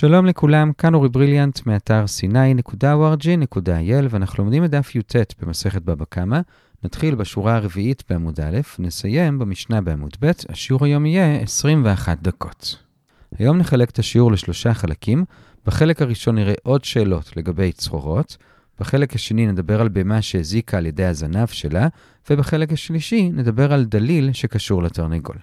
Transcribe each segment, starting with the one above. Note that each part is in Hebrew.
שלום לכולם, כאן אורי בריליאנט מאתר sny.org.il ואנחנו לומדים את דף י"ט במסכת בבא קמא. נתחיל בשורה הרביעית בעמוד א', נסיים במשנה בעמוד ב', השיעור היום יהיה 21 דקות. היום נחלק את השיעור לשלושה חלקים. בחלק הראשון נראה עוד שאלות לגבי צרורות, בחלק השני נדבר על בהמה שהזיקה על ידי הזנב שלה, ובחלק השלישי נדבר על דליל שקשור לתרנגול.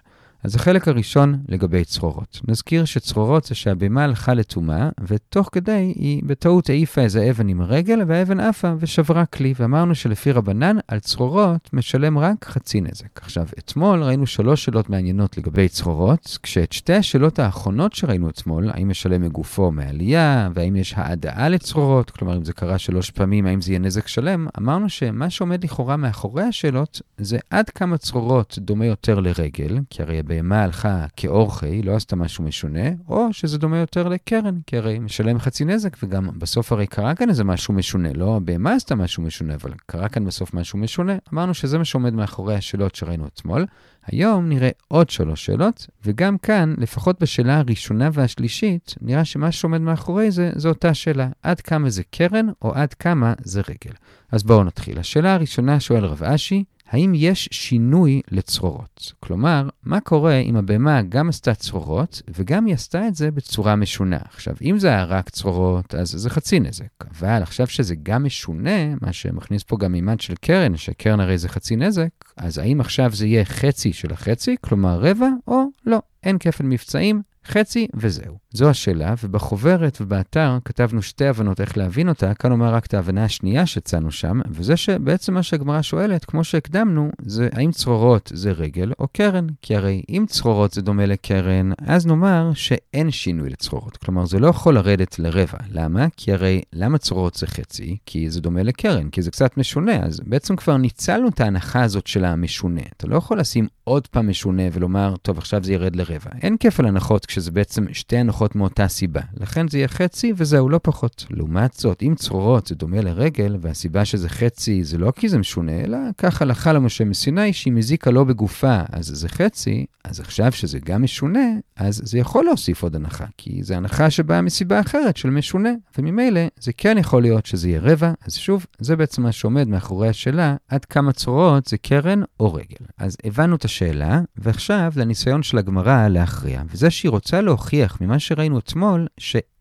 אז החלק הראשון לגבי צרורות. נזכיר שצרורות זה שהבהמה הלכה לטומאה, ותוך כדי היא בטעות העיפה איזה אבן עם הרגל, והאבן עפה ושברה כלי. ואמרנו שלפי רבנן, על צרורות משלם רק חצי נזק. עכשיו, אתמול ראינו שלוש שאלות מעניינות לגבי צרורות, כשאת שתי השאלות האחרונות שראינו אתמול, האם משלם מגופו מעלייה, והאם יש העדאה לצרורות, כלומר אם זה קרה שלוש פעמים, האם זה יהיה נזק שלם, אמרנו שמה שעומד לכאורה מאחורי השאלות, זה עד כמה צרורות דומה יותר לרגל, כי הרי הבהמה הלכה כאורחי, לא עשתה משהו משונה, או שזה דומה יותר לקרן, כי הרי משלם חצי נזק, וגם בסוף הרי קרה כאן איזה משהו משונה, לא הבהמה עשתה משהו משונה, אבל קרה כאן בסוף משהו משונה. אמרנו שזה מה שעומד מאחורי השאלות שראינו אתמול. היום נראה עוד שלוש שאלות, וגם כאן, לפחות בשאלה הראשונה והשלישית, נראה שמה שעומד מאחורי זה, זו אותה שאלה, עד כמה זה קרן או עד כמה זה רגל. אז בואו נתחיל. השאלה הראשונה שואל רב אשי, האם יש שינוי לצרורות? כלומר, מה קורה אם הבהמה גם עשתה צרורות, וגם היא עשתה את זה בצורה משונה? עכשיו, אם זה היה רק צרורות, אז זה חצי נזק. אבל עכשיו שזה גם משונה, מה שמכניס פה גם מימד של קרן, שקרן הרי זה חצי נזק, אז האם עכשיו זה יהיה חצי של החצי, כלומר רבע, או לא? אין כפל מבצעים, חצי וזהו. זו השאלה, ובחוברת ובאתר כתבנו שתי הבנות איך להבין אותה, כאן אומר רק את ההבנה השנייה שהצענו שם, וזה שבעצם מה שהגמרא שואלת, כמו שהקדמנו, זה האם צרורות זה רגל או קרן? כי הרי אם צרורות זה דומה לקרן, אז נאמר שאין שינוי לצרורות. כלומר, זה לא יכול לרדת לרבע. למה? כי הרי למה צרורות זה חצי? כי זה דומה לקרן, כי זה קצת משונה, אז בעצם כבר ניצלנו את ההנחה הזאת של המשונה. אתה לא יכול לשים עוד פעם משונה ולומר, טוב, עכשיו זה ירד לרבע. אין כפל הנחות כשזה בעצם שתי הנחות מאותה סיבה. לכן זה יהיה חצי וזהו, לא פחות. לעומת זאת, אם צרורות זה דומה לרגל, והסיבה שזה חצי זה לא כי זה משונה, אלא כך הלכה למשה מסיני, שהיא מזיקה לא בגופה, אז זה חצי, אז עכשיו שזה גם משונה, אז זה יכול להוסיף עוד הנחה, כי זה הנחה שבאה מסיבה אחרת של משונה, וממילא זה כן יכול להיות שזה יהיה רבע, אז שוב, זה בעצם מה שעומד מאחורי השאלה, עד כמה צרורות זה קרן או רגל. אז הבנו את השאלה, ועכשיו לניסיון של הגמרא להכריע, וזה שהיא רוצה להוכיח ממה שראינו אתמול,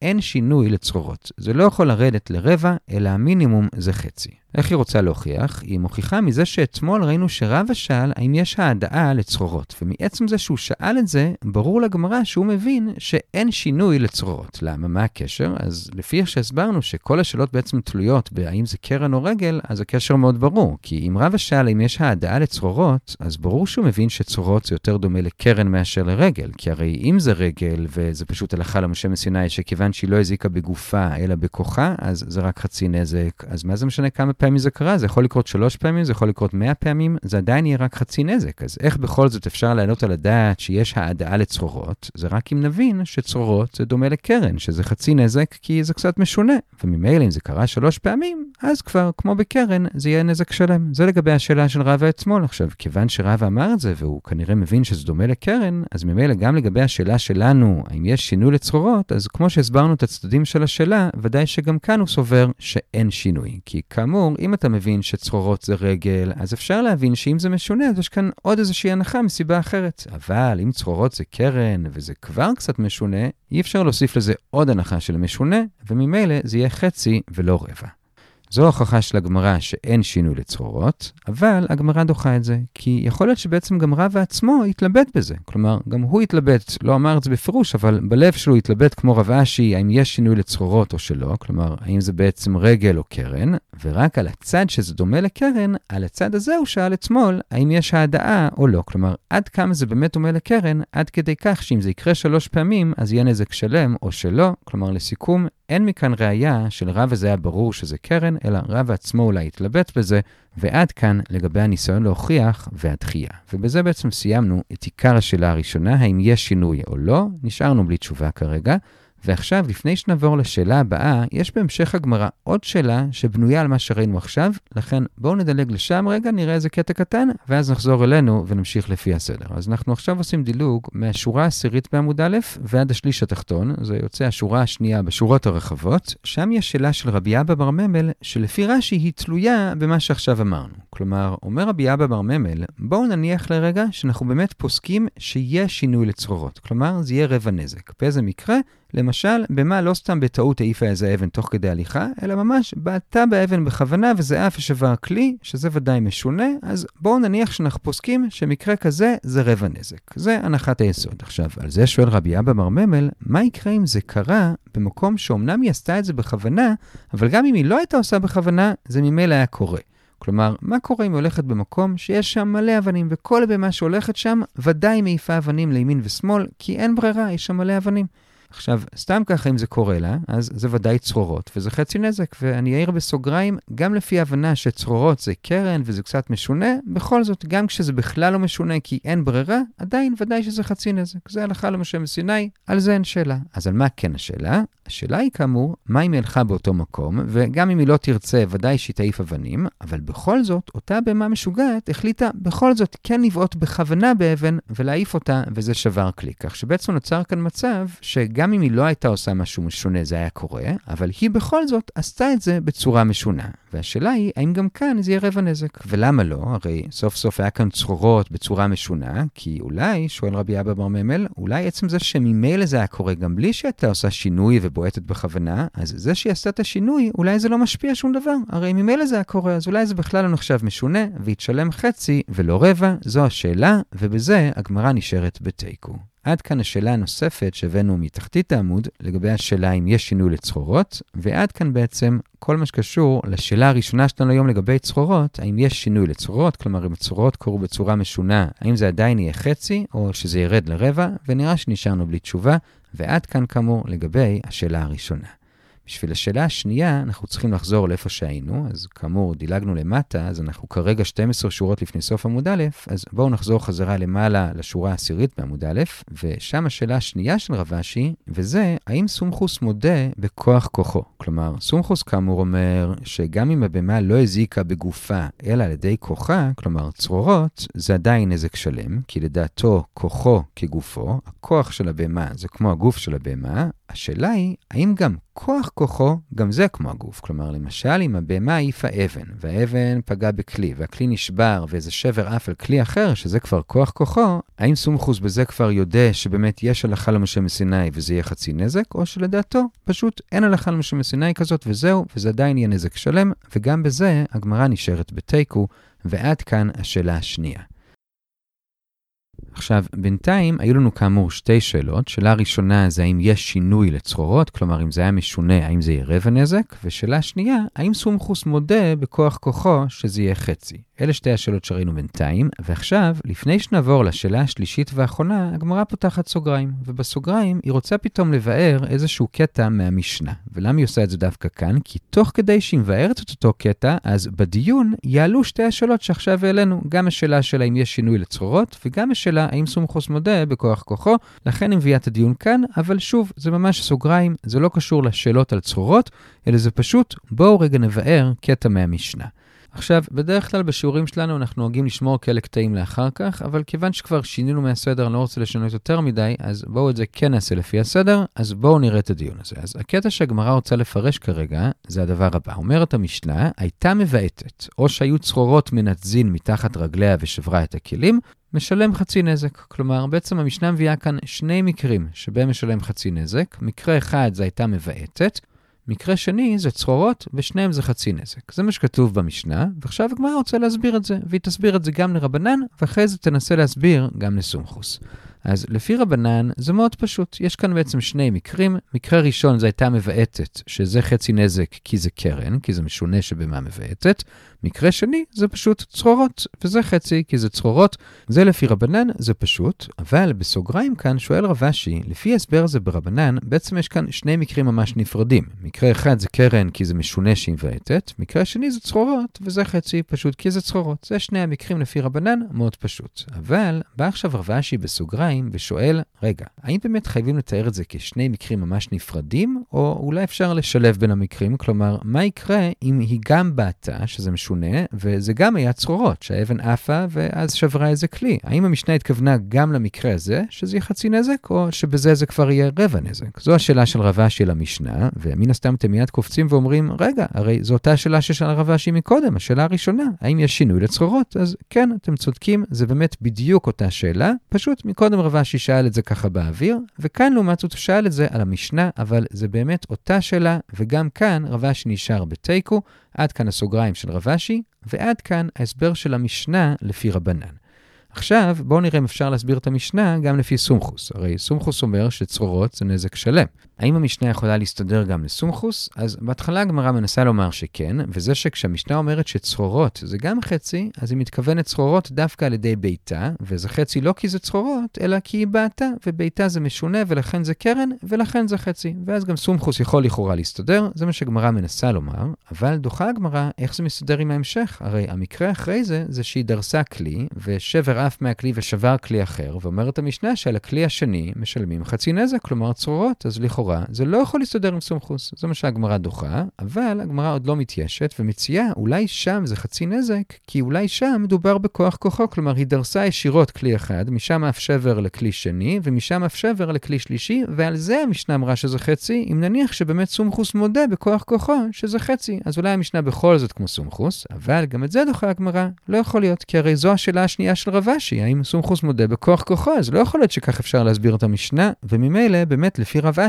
שאין שינוי לצרורות. זה לא יכול לרדת לרבע, אלא המינימום זה חצי. איך היא רוצה להוכיח? היא מוכיחה מזה שאתמול ראינו שרבא שאל האם יש העדאה לצרורות, ומעצם זה שהוא שאל את זה, ברור לגמרא שהוא מבין שאין שינוי לצרורות. למה? מה הקשר? אז לפי איך שהסברנו שכל השאלות בעצם תלויות בהאם זה קרן או רגל, אז הקשר מאוד ברור. כי אם רבא שאל האם יש העדאה לצרורות, אז ברור שהוא מבין שצרורות זה יותר דומה לקרן מאשר לרגל. כי הרי אם זה רגל, וזה פשוט הלכה למשה מסיני, שכיוון שהיא לא הזיקה בגופה אלא בכוחה, אז זה רק חצי נזק. אז מה זה משנה כמה פעמים זה קרה? זה יכול לקרות שלוש פעמים, זה יכול לקרות מאה פעמים, זה עדיין יהיה רק חצי נזק. אז איך בכל זאת אפשר לעלות על הדעת שיש העדאה לצרורות? זה רק אם נבין שצרורות זה דומה לקרן, שזה חצי נזק כי זה קצת משונה. וממילא אם זה קרה שלוש פעמים, אז כבר, כמו בקרן, זה יהיה נזק שלם. זה לגבי השאלה של רבא אתמול. עכשיו, כיוון שרבא אמר את זה, והוא כנראה מבין שזה דומה לקרן, אז ממילא גם לגבי השאלה שלנו, האם יש שינוי לצרורות, אז כמו את הצדדים של השאלה, ודאי שגם כאן הוא סובר שאין שינוי. כי כאמור, אם אתה מבין שצרורות זה רגל, אז אפשר להבין שאם זה משונה, אז יש כאן עוד איזושהי הנחה מסיבה אחרת. אבל אם צרורות זה קרן, וזה כבר קצת משונה, אי אפשר להוסיף לזה עוד הנחה של משונה, וממילא זה יהיה חצי ולא רבע. זו ההוכחה של הגמרא שאין שינוי לצרורות, אבל הגמרא דוחה את זה, כי יכול להיות שבעצם גם רבא עצמו התלבט בזה. כלומר, גם הוא התלבט, לא אמר את זה בפירוש, אבל בלב שלו התלבט כמו רב אשי, האם יש שינוי לצרורות או שלא, כלומר, האם זה בעצם רגל או קרן, ורק על הצד שזה דומה לקרן, על הצד הזה הוא שאל אתמול, האם יש העדאה או לא. כלומר, עד כמה זה באמת דומה לקרן, עד כדי כך שאם זה יקרה שלוש פעמים, אז יהיה נזק שלם או שלא. כלומר, לסיכום, אין מכאן ראייה שלרב הזה היה ברור שזה קרן, אלא רב עצמו אולי התלבט בזה, ועד כאן לגבי הניסיון להוכיח והדחייה. ובזה בעצם סיימנו את עיקר השאלה הראשונה, האם יש שינוי או לא, נשארנו בלי תשובה כרגע. ועכשיו, לפני שנעבור לשאלה הבאה, יש בהמשך הגמרא עוד שאלה שבנויה על מה שראינו עכשיו, לכן בואו נדלג לשם רגע, נראה איזה קטע קטן, ואז נחזור אלינו ונמשיך לפי הסדר. אז אנחנו עכשיו עושים דילוג מהשורה העשירית בעמוד א' ועד השליש התחתון, זה יוצא השורה השנייה בשורות הרחבות, שם יש שאלה של רבי אבא בר ממל, שלפי רש"י היא תלויה במה שעכשיו אמרנו. כלומר, אומר רבי אבא בר ממל, בואו נניח לרגע שאנחנו באמת פוסקים שיהיה שינוי לצרורות. כלומר, זה יהיה רבע נזק. באיזה מקרה? למשל, במה לא סתם בטעות העיפה איזה אבן תוך כדי הליכה, אלא ממש בעטה באבן בכוונה וזה אף שבר כלי, שזה ודאי משונה, אז בואו נניח שאנחנו פוסקים שמקרה כזה זה רבע נזק. זה הנחת היסוד. עכשיו, על זה שואל רבי אבא בר ממל, מה יקרה אם זה קרה במקום שאומנם היא עשתה את זה בכוונה, אבל גם אם היא לא הייתה עושה בכוונה, זה ממילא היה קורה. כלומר, מה קורה אם היא הולכת במקום שיש שם מלא אבנים, וכל הבמה שהולכת שם ודאי מעיפה אבנים לימין ושמאל, כי אין ברירה, יש שם מלא אבנים. עכשיו, סתם ככה, אם זה קורה לה, אז זה ודאי צרורות, וזה חצי נזק. ואני אעיר בסוגריים, גם לפי ההבנה שצרורות זה קרן וזה קצת משונה, בכל זאת, גם כשזה בכלל לא משונה כי אין ברירה, עדיין ודאי שזה חצי נזק. זה הלכה למשה מסיני, על זה אין שאלה. אז על מה כן השאלה? השאלה היא כאמור, מה אם היא הלכה באותו מקום, וגם אם היא לא תרצה, ודאי שהיא תעיף אבנים, אבל בכל זאת, אותה בהמה משוגעת החליטה בכל זאת כן לבעוט בכוונה באבן ולהעיף אותה, וזה שבר כלי. כך שבעצם נוצר כאן מצב שגם אם היא לא הייתה עושה משהו משונה, זה היה קורה, אבל היא בכל זאת עשתה את זה בצורה משונה. והשאלה היא, האם גם כאן זה יהיה רבע נזק? ולמה לא? הרי סוף סוף היה כאן צרורות בצורה משונה, כי אולי, שואל רבי אבא בר ממל, אולי עצם זה שממילא זה היה קורה גם בלי שהייתה עושה שינוי ובועטת בכוונה, אז זה שהיא עשתה את השינוי, אולי זה לא משפיע שום דבר. הרי ממילא זה היה קורה, אז אולי זה בכלל לא נחשב משונה, והיא תשלם חצי ולא רבע, זו השאלה, ובזה הגמרא נשארת בתיקו. עד כאן השאלה הנוספת שהבאנו מתחתית העמוד, לגבי השאלה אם יש שינוי לצרורות, ועד כאן בעצם כל מה שקשור לשאלה הראשונה שלנו היום לגבי צרורות, האם יש שינוי לצרורות, כלומר אם הצרורות קורו בצורה משונה, האם זה עדיין יהיה חצי, או שזה ירד לרבע, ונראה שנשארנו בלי תשובה, ועד כאן כאמור לגבי השאלה הראשונה. בשביל השאלה השנייה, אנחנו צריכים לחזור לאיפה שהיינו, אז כאמור, דילגנו למטה, אז אנחנו כרגע 12 שורות לפני סוף עמוד א', אז בואו נחזור חזרה למעלה לשורה העשירית בעמוד א', ושם השאלה השנייה של רב אשי, וזה, האם סומכוס מודה בכוח כוחו? כלומר, סומכוס כאמור אומר שגם אם הבהמה לא הזיקה בגופה, אלא על ידי כוחה, כלומר צרורות, זה עדיין נזק שלם, כי לדעתו כוחו כגופו, הכוח של הבהמה זה כמו הגוף של הבהמה, השאלה היא, האם גם כוח כוחו, גם זה כמו הגוף. כלומר, למשל, אם הבהמה העיפה אבן, והאבן פגע בכלי, והכלי נשבר, ואיזה שבר אף על כלי אחר, שזה כבר כוח כוחו, האם סומכוס בזה כבר יודע שבאמת יש הלכה למשה מסיני וזה יהיה חצי נזק, או שלדעתו פשוט אין הלכה למשה מסיני כזאת וזהו, וזה עדיין יהיה נזק שלם, וגם בזה הגמרא נשארת בתיקו, ועד כאן השאלה השנייה. עכשיו, בינתיים היו לנו כאמור שתי שאלות. שאלה ראשונה זה האם יש שינוי לצרורות, כלומר אם זה היה משונה, האם זה יהיה רבע נזק, ושאלה שנייה, האם סומכוס מודה בכוח כוחו שזה יהיה חצי. אלה שתי השאלות שראינו בינתיים, ועכשיו, לפני שנעבור לשאלה השלישית והאחרונה, הגמרא פותחת סוגריים, ובסוגריים היא רוצה פתאום לבאר איזשהו קטע מהמשנה. ולמה היא עושה את זה דווקא כאן? כי תוך כדי שהיא מבארת את אותו קטע, אז בדיון יעלו שתי השאלות שעכשיו העלינו, גם השאלה של האם יש שינוי לצרורות, וגם השאלה האם סומכוס מודה בכוח כוחו, לכן היא מביאה את הדיון כאן, אבל שוב, זה ממש סוגריים, זה לא קשור לשאלות על צרורות, אלא זה פשוט, בואו רגע נבאר קטע מהמשנה. עכשיו, בדרך כלל בשיעורים שלנו אנחנו נוהגים לשמור כאלה קטעים לאחר כך, אבל כיוון שכבר שינינו מהסדר, אני לא רוצה לשנות יותר מדי, אז בואו את זה כן נעשה לפי הסדר, אז בואו נראה את הדיון הזה. אז הקטע שהגמרא רוצה לפרש כרגע, זה הדבר הבא. אומרת המשנה, הייתה מבעטת, או שהיו צרורות מנתזין מתחת רגליה ושברה את הכלים, משלם חצי נזק. כלומר, בעצם המשנה מביאה כאן שני מקרים שבהם משלם חצי נזק. מקרה אחד זה הייתה מבעטת, מקרה שני זה צרורות, ושניהם זה חצי נזק. זה מה שכתוב במשנה, ועכשיו הגמרא רוצה להסביר את זה, והיא תסביר את זה גם לרבנן, ואחרי זה תנסה להסביר גם לסומכוס. אז לפי רבנן זה מאוד פשוט, יש כאן בעצם שני מקרים. מקרה ראשון זה הייתה מבעטת, שזה חצי נזק כי זה קרן, כי זה משונה שבמה מבעטת. מקרה שני זה פשוט צרורות, וזה חצי כי זה צרורות. זה לפי רבנן, זה פשוט, אבל בסוגריים כאן שואל רב אשי, לפי ההסבר הזה ברבנן, בעצם יש כאן שני מקרים ממש נפרדים. מקרה אחד זה קרן כי זה משונה שהיא מבעטת, מקרה שני זה צרורות, וזה חצי פשוט כי זה צרורות. זה שני המקרים לפי רבנן, מאוד פשוט. אבל בא עכשיו רב אשי בסוגריים, סוגריים ושואל, רגע, האם באמת חייבים לתאר את זה כשני מקרים ממש נפרדים, או אולי אפשר לשלב בין המקרים? כלומר, מה יקרה אם היא גם בעטה, שזה משונה, וזה גם היה צרורות, שהאבן עפה ואז שברה איזה כלי? האם המשנה התכוונה גם למקרה הזה, שזה יהיה חצי נזק, או שבזה זה כבר יהיה רבע נזק? זו השאלה של רבשי למשנה, ומן הסתם אתם מיד קופצים ואומרים, רגע, הרי זו אותה שאלה ששאל רבשי מקודם, השאלה הראשונה, האם יש שינוי לצרורות? אז כן, אתם צודקים, זה באמת בדיוק אותה שאלה, פשוט מקודם רבשי שאל את זה ככה באוויר, וכאן לעומת זאת הוא שאל את זה על המשנה, אבל זה באמת אותה שאלה, וגם כאן רבשי נשאר בתיקו, עד כאן הסוגריים של רבשי, ועד כאן ההסבר של המשנה לפי רבנן. עכשיו, בואו נראה אם אפשר להסביר את המשנה גם לפי סומכוס. הרי סומכוס אומר שצרורות זה נזק שלם. האם המשנה יכולה להסתדר גם לסומכוס? אז בהתחלה הגמרא מנסה לומר שכן, וזה שכשהמשנה אומרת שצרורות זה גם חצי, אז היא מתכוונת צרורות דווקא על ידי ביתה, וזה חצי לא כי זה צרורות, אלא כי היא בעתה, וביתה זה משונה ולכן זה קרן, ולכן זה חצי. ואז גם סומכוס יכול לכאורה להסתדר, זה מה שהגמרא מנסה לומר, אבל דוחה הגמרא איך זה מסתדר עם ההמשך. הרי המקרה אחרי זה, זה שהיא דרסה כלי, ושבר עף מהכלי ושבר כלי אחר, ואומרת המשנה שעל הכלי השני משלמים חצי נזק, כלומר צרורות, אז לכאורה זה לא יכול להסתדר עם סומכוס. זה מה שהגמרא דוחה, אבל הגמרא עוד לא מתיישת ומציעה, אולי שם זה חצי נזק, כי אולי שם מדובר בכוח כוחו, כלומר היא דרסה ישירות כלי אחד, משם אף שבר לכלי שני, ומשם אף שבר לכלי שלישי, ועל זה המשנה אמרה שזה חצי, אם נניח שבאמת סומכוס מודה בכוח כוחו שזה חצי, אז אולי המשנה בכל זאת כמו סומכוס, אבל גם את זה דוחה הגמרא, לא יכול להיות, כי הרי זו השאלה השנייה של רבש. רש"י, האם סומכוס מודה בכוח כוחו? אז לא יכול להיות שכך אפשר להסביר את המשנה, וממילא, באמת, לפי רב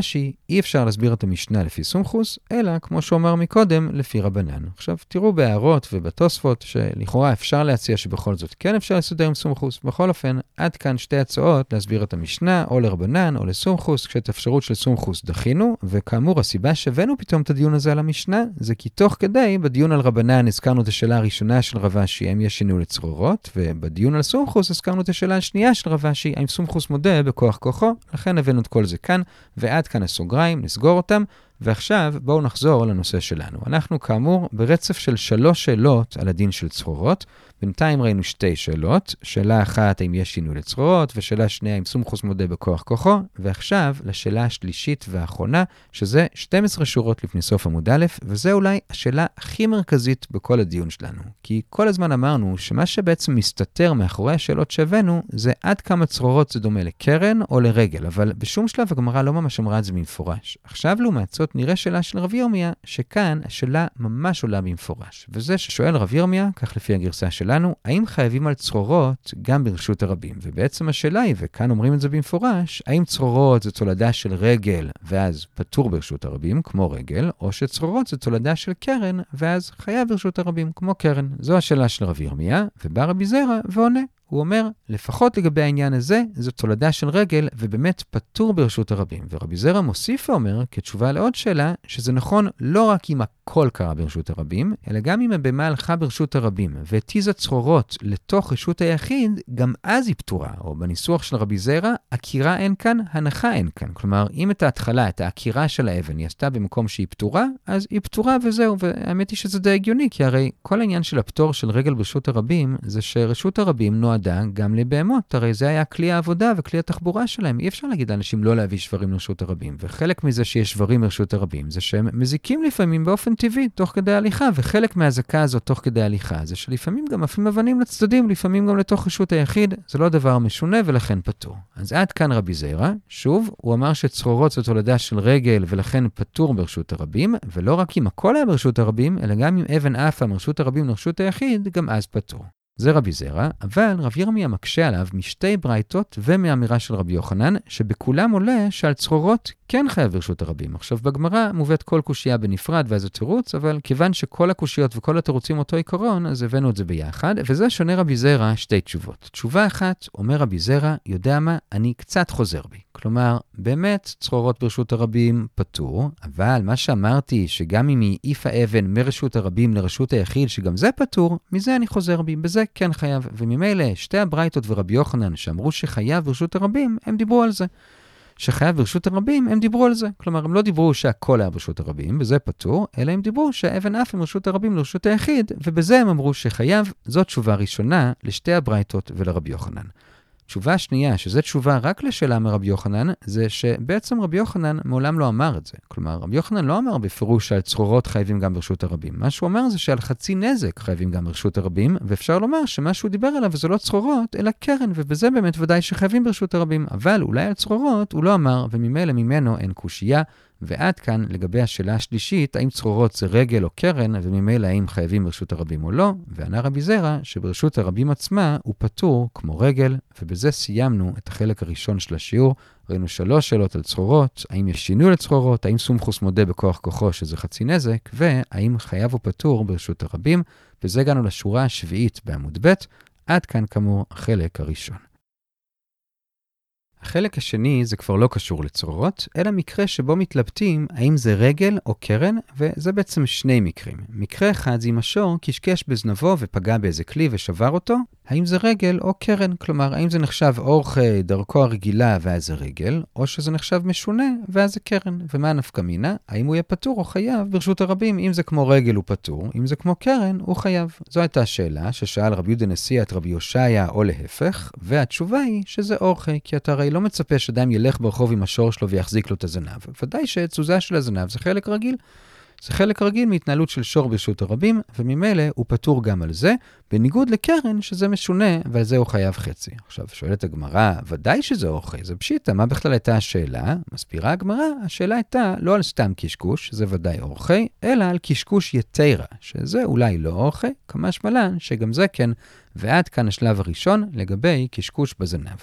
אי אפשר להסביר את המשנה לפי סומכוס, אלא, כמו שאומר מקודם, לפי רבנן. עכשיו, תראו בהערות ובתוספות, שלכאורה אפשר להציע שבכל זאת כן אפשר לסדר עם סומכוס. בכל אופן, עד כאן שתי הצעות להסביר את המשנה, או לרבנן או לסומכוס, כשאת אפשרות של סומכוס דחינו, וכאמור, הסיבה שהבאנו פתאום את הדיון הזה על המשנה, זה כי תוך כדי, בדיון על רבנן הזכרנו את השאלה הראשונה של רב אשי, האם יש שינוי לצרורות, ובדיון על סומכוס הזכרנו את השאלה השנייה של רב האם סומכוס מודה בכוח כוחו, לכן הבאנו את כל זה כאן, ועד כאן הסוגריים, נסגור אותם, ועכשיו בואו נחזור לנושא שלנו. אנחנו כאמור ברצף של שלוש שאלות על הדין של צרורות. בינתיים ראינו שתי שאלות, שאלה אחת האם יש שינוי לצרורות, ושאלה שנייה אם סומכוס מודה בכוח כוחו, ועכשיו לשאלה השלישית והאחרונה, שזה 12 שורות לפני סוף עמוד א', וזה אולי השאלה הכי מרכזית בכל הדיון שלנו. כי כל הזמן אמרנו שמה שבעצם מסתתר מאחורי השאלות שהבאנו, זה עד כמה צרורות זה דומה לקרן או לרגל, אבל בשום שלב הגמרא לא ממש אמרה את זה במפורש. עכשיו לעומת זאת נראה שאלה של רב ירמיה, שכאן השאלה ממש עולה במפורש. וזה ששואל רב ירמיה, כך לפי הגרסה של שלנו, האם חייבים על צרורות גם ברשות הרבים? ובעצם השאלה היא, וכאן אומרים את זה במפורש, האם צרורות זה תולדה של רגל ואז פטור ברשות הרבים, כמו רגל, או שצרורות זה תולדה של קרן ואז חייב ברשות הרבים, כמו קרן. זו השאלה של רבי ירמיה, ובא רבי זרע ועונה. הוא אומר, לפחות לגבי העניין הזה, זו תולדה של רגל, ובאמת פטור ברשות הרבים. ורבי זרע מוסיף ואומר, כתשובה לעוד שאלה, שזה נכון לא רק אם הכל קרה ברשות הרבים, אלא גם אם הבהמה הלכה ברשות הרבים, והתיזה צרורות לתוך רשות היחיד, גם אז היא פטורה. או בניסוח של רבי זרע, עקירה אין כאן, הנחה אין כאן. כלומר, אם את ההתחלה, את העקירה של האבן, היא עשתה במקום שהיא פטורה, אז היא פטורה וזהו. והאמת היא שזה די הגיוני, כי הרי כל העניין של הפטור של רגל ברשות הרבים, זה שרשות הרבים נועדה נועדה גם לבהמות, הרי זה היה כלי העבודה וכלי התחבורה שלהם. אי אפשר להגיד לאנשים לא להביא שברים לרשות הרבים. וחלק מזה שיש שברים לרשות הרבים זה שהם מזיקים לפעמים באופן טבעי, תוך כדי הליכה, וחלק מהאזעקה הזאת תוך כדי הליכה זה שלפעמים גם עפים אבנים לצדדים, לפעמים גם לתוך רשות היחיד, זה לא דבר משונה ולכן פטור. אז עד כאן רבי זיירה, שוב, הוא אמר שצרורות זו תולדה של רגל ולכן פטור ברשות הרבים, ולא רק אם הכל היה ברשות הרבים, אלא גם אם אבן עפה מרשות הרבים לרשות היחיד, גם אז פטור. זה רבי זרע, אבל רב ירמיה מקשה עליו משתי ברייתות ומאמירה של רבי יוחנן, שבכולם עולה שעל צרורות כן חייב ברשות הרבים. עכשיו, בגמרא מובאת כל קושייה בנפרד ואז זה תירוץ, אבל כיוון שכל הקושיות וכל התירוצים אותו עיקרון, אז הבאנו את זה ביחד, וזה שונה רבי זרע שתי תשובות. תשובה אחת, אומר רבי זרע, יודע מה, אני קצת חוזר בי. כלומר, באמת צרורות ברשות הרבים פטור, אבל מה שאמרתי, שגם אם היא העיפה אבן מרשות הרבים לרשות היחיד, שגם זה פטור, מזה אני חוזר בי, בזה כן חייב. וממילא, שתי הברייתות ורבי יוחנן שאמרו שחייב ברשות הרבים, הם דיברו על זה. שחייב ברשות הרבים, הם דיברו על זה. כלומר, הם לא דיברו שהכל היה ברשות הרבים, וזה פטור, אלא הם דיברו שהאבן עף עם רשות הרבים לרשות היחיד, ובזה הם אמרו שחייב, זאת תשובה ראשונה לשתי הברייתות ולרבי יוחנן. תשובה שנייה, שזו תשובה רק לשאלה מרבי יוחנן, זה שבעצם רבי יוחנן מעולם לא אמר את זה. כלומר, רבי יוחנן לא אמר בפירוש שעל צרורות חייבים גם ברשות הרבים. מה שהוא אומר זה שעל חצי נזק חייבים גם ברשות הרבים, ואפשר לומר שמה שהוא דיבר עליו זה לא צרורות, אלא קרן, ובזה באמת ודאי שחייבים ברשות הרבים. אבל אולי על צרורות הוא לא אמר, וממילא ממנו אין קושייה. ועד כאן לגבי השאלה השלישית, האם צרורות זה רגל או קרן, וממילא האם חייבים ברשות הרבים או לא, וענה רבי זרע שברשות הרבים עצמה הוא פטור כמו רגל, ובזה סיימנו את החלק הראשון של השיעור. ראינו שלוש שאלות על צרורות, האם יש שינוי לצרורות, האם סומכוס מודה בכוח כוחו שזה חצי נזק, והאם חייב או פטור ברשות הרבים, וזה הגענו לשורה השביעית בעמוד ב', עד כאן כאמור החלק הראשון. החלק השני זה כבר לא קשור לצרורות, אלא מקרה שבו מתלבטים האם זה רגל או קרן, וזה בעצם שני מקרים. מקרה אחד זה אם השור קשקש בזנבו ופגע באיזה כלי ושבר אותו, האם זה רגל או קרן, כלומר, האם זה נחשב אורך דרכו הרגילה ואז זה רגל, או שזה נחשב משונה ואז זה קרן. ומה הנפקא מינה? האם הוא יהיה פטור או חייב ברשות הרבים? אם זה כמו רגל הוא פטור, אם זה כמו קרן הוא חייב. זו הייתה השאלה ששאל רבי יהודה נשיא את רבי יושעיה או להפך, והתשובה היא שזה אורכי, כי אתה הרי לא מצפה שאדם ילך ברחוב עם השור שלו ויחזיק לו את הזנב. ודאי שתזוזה של הזנב זה חלק רגיל. זה חלק רגיל מהתנהלות של שור ברשות הרבים, וממילא הוא פטור גם על זה, בניגוד לקרן, שזה משונה, ועל זה הוא חייב חצי. עכשיו, שואלת הגמרא, ודאי שזה אוכל, זה פשיטה, מה בכלל הייתה השאלה? מסבירה הגמרא, השאלה הייתה לא על סתם קשקוש, זה ודאי אורחי, אלא על קשקוש יתרה, שזה אולי לא אורחי, כמה שמלן, שגם זה כן, ועד כאן השלב הראשון לגבי קשקוש בזנב.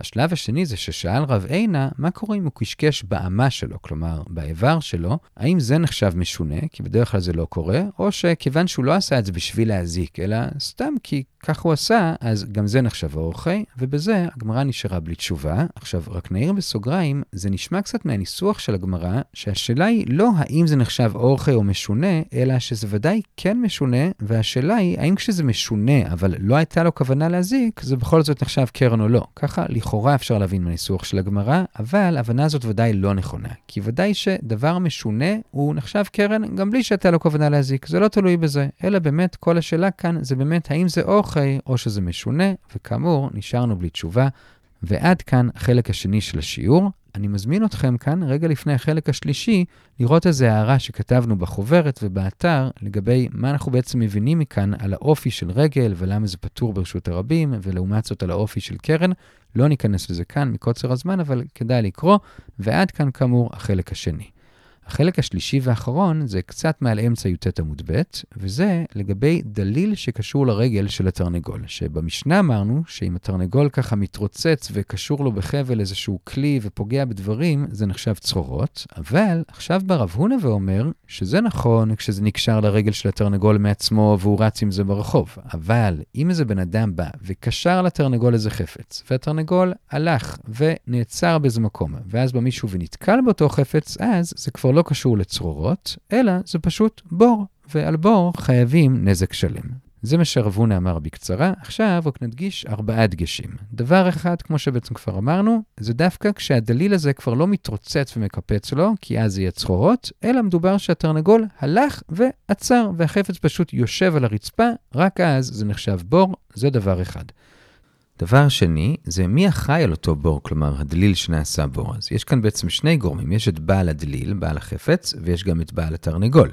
השלב השני זה ששאל רב עינה, מה קורה אם הוא קשקש באמה שלו, כלומר, באיבר שלו, האם זה נחשב משונה, כי בדרך כלל זה לא קורה, או שכיוון שהוא לא עשה את זה בשביל להזיק, אלא סתם כי כך הוא עשה, אז גם זה נחשב אורחי, ובזה הגמרא נשארה בלי תשובה. עכשיו, רק נעיר בסוגריים, זה נשמע קצת מהניסוח של הגמרא, שהשאלה היא לא האם זה נחשב אורחי או משונה, אלא שזה ודאי כן משונה, והשאלה היא האם כשזה משונה, אבל לא הייתה לו כוונה להזיק, זה בכל זאת נחשב קרן או לא. ככה, לכאורה אפשר להבין מהניסוח של הגמרא, אבל ההבנה הזאת ודאי לא נכונה. כי ודאי שדבר משונה הוא נחשב קרן גם בלי שהייתה לו כוונה להזיק. זה לא תלוי בזה, אלא באמת כל השאלה כאן זה באמת האם זה אוכל או שזה משונה, וכאמור, נשארנו בלי תשובה. ועד כאן החלק השני של השיעור. אני מזמין אתכם כאן, רגע לפני החלק השלישי, לראות איזו הערה שכתבנו בחוברת ובאתר לגבי מה אנחנו בעצם מבינים מכאן על האופי של רגל ולמה זה פטור ברשות הרבים, ולעומת זאת על האופי של קרן. לא ניכנס לזה כאן מקוצר הזמן, אבל כדאי לקרוא, ועד כאן כאמור החלק השני. החלק השלישי והאחרון זה קצת מעל אמצע י"ט עמוד ב', וזה לגבי דליל שקשור לרגל של התרנגול. שבמשנה אמרנו שאם התרנגול ככה מתרוצץ וקשור לו בחבל איזשהו כלי ופוגע בדברים, זה נחשב צרורות, אבל עכשיו בא רב הונא ואומר שזה נכון כשזה נקשר לרגל של התרנגול מעצמו והוא רץ עם זה ברחוב, אבל אם איזה בן אדם בא וקשר לתרנגול איזה חפץ, והתרנגול הלך ונעצר באיזה מקום, ואז בא מישהו ונתקל באותו חפץ, אז זה כבר לא קשור לצרורות, אלא זה פשוט בור, ועל בור חייבים נזק שלם. זה מה שרבונה אמר בקצרה, עכשיו רק נדגיש ארבעה דגשים. דבר אחד, כמו שבעצם כבר אמרנו, זה דווקא כשהדליל הזה כבר לא מתרוצץ ומקפץ לו, כי אז יהיה צרורות, אלא מדובר שהתרנגול הלך ועצר, והחפץ פשוט יושב על הרצפה, רק אז זה נחשב בור, זה דבר אחד. דבר שני, זה מי אחראי על אותו בור, כלומר, הדליל שנעשה בור. אז יש כאן בעצם שני גורמים, יש את בעל הדליל, בעל החפץ, ויש גם את בעל התרנגול.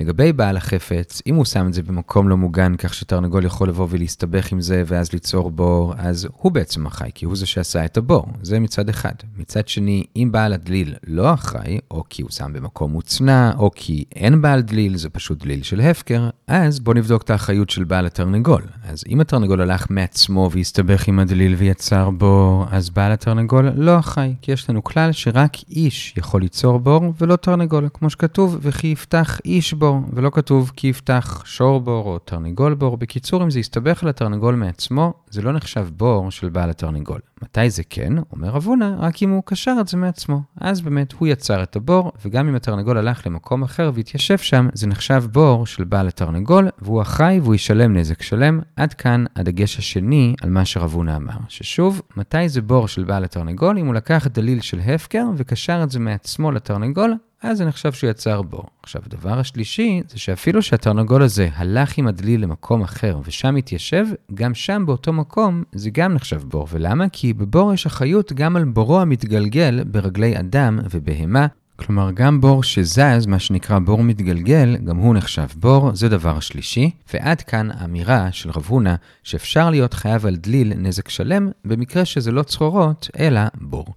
לגבי בעל החפץ, אם הוא שם את זה במקום לא מוגן כך שתרנגול יכול לבוא ולהסתבך עם זה ואז ליצור בור, אז הוא בעצם אחראי, כי הוא זה שעשה את הבור. זה מצד אחד. מצד שני, אם בעל הדליל לא אחראי, או כי הוא שם במקום מוצנע, או כי אין בעל דליל, זה פשוט דליל של הפקר, אז בוא נבדוק את האחריות של בעל התרנגול. אז אם התרנגול הלך מעצמו והסתבך עם הדליל ויצר בור, אז בעל התרנגול לא אחראי, כי יש לנו כלל שרק איש יכול ליצור בור ולא תרנגול, כמו שכתוב, וכי יפתח איש בור. ולא כתוב כי יפתח שור בור או תרנגול בור. בקיצור, אם זה יסתבך על התרנגול מעצמו, זה לא נחשב בור של בעל התרנגול. מתי זה כן? אומר אבונה, רק אם הוא קשר את זה מעצמו. אז באמת הוא יצר את הבור, וגם אם התרנגול הלך למקום אחר והתיישב שם, זה נחשב בור של בעל התרנגול, והוא אחראי והוא ישלם נזק שלם. עד כאן הדגש השני על מה שרבונה אמר. ששוב, מתי זה בור של בעל התרנגול? אם הוא לקח דליל של הפקר וקשר את זה מעצמו לתרנגול, אז זה נחשב שהוא יצר בור. עכשיו, הדבר השלישי, זה שאפילו שהתרנגול הזה הלך עם הדליל למקום אחר ושם התיישב, גם שם באותו מקום זה גם נחשב בור. ולמה? כי בבור יש אחריות גם על בורו המתגלגל ברגלי אדם ובהמה, כלומר, גם בור שזז, מה שנקרא בור מתגלגל, גם הוא נחשב בור, זה דבר השלישי. ועד כאן האמירה של רב הונא, שאפשר להיות חייב על דליל נזק שלם, במקרה שזה לא צרורות, אלא בור.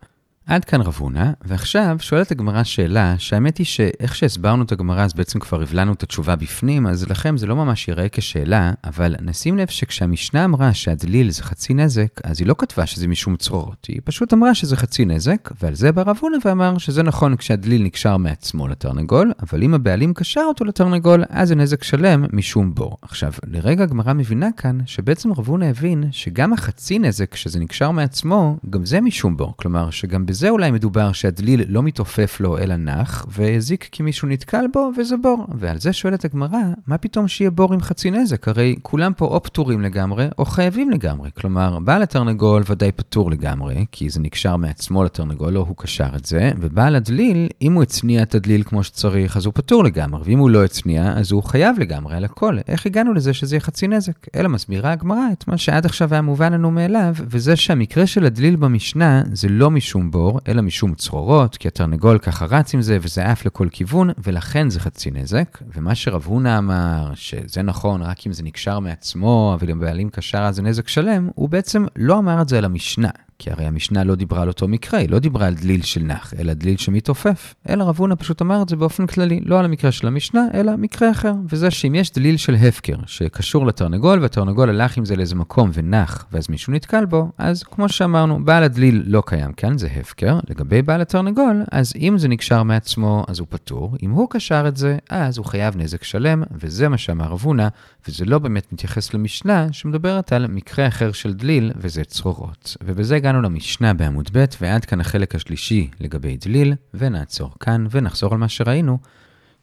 עד כאן רב הונא, ועכשיו שואלת הגמרא שאלה, שהאמת היא שאיך שהסברנו את הגמרא אז בעצם כבר הבלענו את התשובה בפנים, אז לכם זה לא ממש ייראה כשאלה, אבל נשים לב שכשהמשנה אמרה שהדליל זה חצי נזק, אז היא לא כתבה שזה משום צרורות, היא פשוט אמרה שזה חצי נזק, ועל זה בא רב הונא ואמר שזה נכון כשהדליל נקשר מעצמו לתרנגול, אבל אם הבעלים קשר אותו לתרנגול, אז זה נזק שלם משום בור. עכשיו, לרגע הגמרא מבינה כאן שבעצם רב הונא הבין שגם החצי נזק שזה נקשר מעצמו, גם זה משום בור, כלומר שגם בזה אולי מדובר שהדליל לא מתעופף לו אלא נח, והזיק כי מישהו נתקל בו וזה בור. ועל זה שואלת הגמרא, מה פתאום שיהיה בור עם חצי נזק? הרי כולם פה או פטורים לגמרי, או חייבים לגמרי. כלומר, בעל התרנגול ודאי פטור לגמרי, כי זה נקשר מעצמו לתרנגול, או הוא קשר את זה, ובעל הדליל, אם הוא הצניע את הדליל כמו שצריך, אז הוא פטור לגמרי, ואם הוא לא הצניע, אז הוא חייב לגמרי על הכל. איך הגענו לזה שזה יהיה חצי נזק? אלא מסבירה הגמרא את מה שעד עכשיו היה מובן לנו מאליו, וזה שהמקרה של הדליל במשנה זה לא משום בור, אלא משום צרורות, כי התרנגול ככה רץ עם זה וזה עף לכל כיוון, ולכן זה חצי נזק. ומה שרב הונא אמר, שזה נכון רק אם זה נקשר מעצמו, אבל אם בעלים קשר אז זה נזק שלם, הוא בעצם לא אמר את זה על המשנה. כי הרי המשנה לא דיברה על אותו מקרה, היא לא דיברה על דליל של נח, אלא דליל שמתעופף. אלא רב הונא פשוט אמר את זה באופן כללי, לא על המקרה של המשנה, אלא מקרה אחר. וזה שאם יש דליל של הפקר, שקשור לתרנגול, והתרנגול הלך עם זה לאיזה מקום ונח, ואז מישהו נתקל בו, אז כמו שאמרנו, בעל הדליל לא קיים כאן, זה הפקר. לגבי בעל התרנגול, אז אם זה נקשר מעצמו, אז הוא פטור. אם הוא קשר את זה, אז הוא חייב נזק שלם, וזה מה שאמר רב הונא, וזה לא באמת מתייחס למשנה, שמדברת על מקרה אחר של דליל, וזה צרורות. ובזה הגענו למשנה בעמוד ב', ועד כאן החלק השלישי לגבי דליל, ונעצור כאן ונחזור על מה שראינו.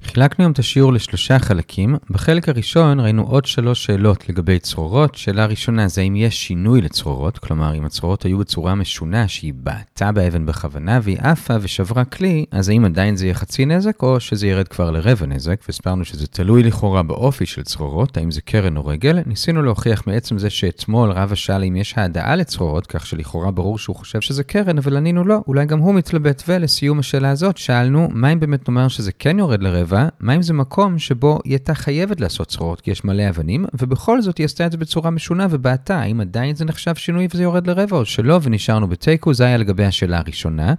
חילקנו היום את השיעור לשלושה חלקים. בחלק הראשון ראינו עוד שלוש שאלות לגבי צרורות. שאלה ראשונה זה האם יש שינוי לצרורות, כלומר אם הצרורות היו בצורה משונה שהיא בעטה באבן בכוונה והיא עפה ושברה כלי, אז האם עדיין זה יהיה חצי נזק או שזה ירד כבר לרבע נזק, והסברנו שזה תלוי לכאורה באופי של צרורות, האם זה קרן או רגל. ניסינו להוכיח מעצם זה שאתמול רבא שאל אם יש העדאה לצרורות, כך שלכאורה ברור שהוא חושב שזה קרן, אבל ענינו לא, אולי גם הוא מתלבט. ולסיום השאלה הזאת שאלנו, מה אם באמת נאמר שזה כן יורד לרבע רבע, מה אם זה מקום שבו היא הייתה חייבת לעשות צרורות כי יש מלא אבנים, ובכל זאת היא עשתה את זה בצורה משונה ובעטה, האם עדיין זה נחשב שינוי וזה יורד לרבע או שלא, ונשארנו בתיקו, זה היה לגבי השאלה הראשונה.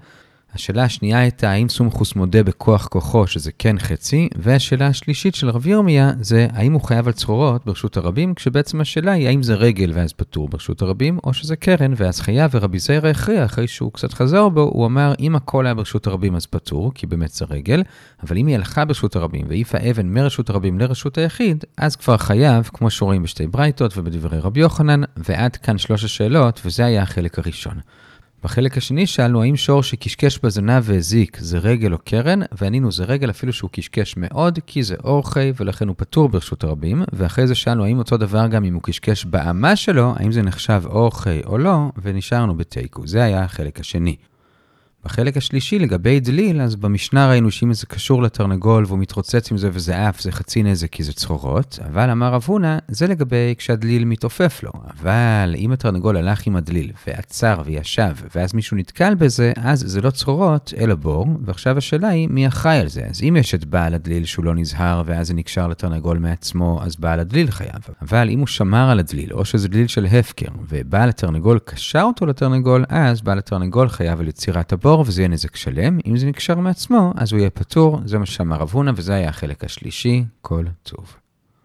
השאלה השנייה הייתה האם סומכוס מודה בכוח כוחו, שזה כן חצי, והשאלה השלישית של רב ירמיה זה האם הוא חייב על צרורות ברשות הרבים, כשבעצם השאלה היא האם זה רגל ואז פטור ברשות הרבים, או שזה קרן ואז חייב, ורבי זיירה הכריע, אחרי שהוא קצת חזר בו, הוא אמר אם הכל היה ברשות הרבים אז פטור, כי באמת זה רגל, אבל אם היא הלכה ברשות הרבים והעיפה אבן מרשות הרבים לרשות היחיד, אז כבר חייב, כמו שרואים בשתי ברייתות ובדברי רבי יוחנן, ועד כאן שלוש השאלות, וזה היה החלק הראשון. בחלק השני שאלנו האם שור שקשקש בזנב והזיק זה רגל או קרן, וענינו זה רגל אפילו שהוא קשקש מאוד, כי זה אורחי ולכן הוא פטור ברשות הרבים, ואחרי זה שאלנו האם אותו דבר גם אם הוא קשקש באמה שלו, האם זה נחשב אורחי או לא, ונשארנו בתיקו. זה היה החלק השני. בחלק השלישי, לגבי דליל, אז במשנה ראינו שאם זה קשור לתרנגול והוא מתרוצץ עם זה וזה עף, זה חצי נזק כי זה צרורות, אבל אמר רב הונא, זה לגבי כשהדליל מתעופף לו. אבל אם התרנגול הלך עם הדליל ועצר וישב, ואז מישהו נתקל בזה, אז זה לא צרורות, אלא בור, ועכשיו השאלה היא מי אחראי על זה. אז אם יש את בעל הדליל שהוא לא נזהר ואז זה נקשר לתרנגול מעצמו, אז בעל הדליל חייב. אבל אם הוא שמר על הדליל, או שזה דליל של הפקר, ובעל התרנגול קשר אותו לתרנגול, אז בעל התרנגול חייב על יצירת הבור. בור וזה יהיה נזק שלם, אם זה נקשר מעצמו, אז הוא יהיה פטור, זה מה שאמר רב הונא, וזה היה החלק השלישי, כל טוב.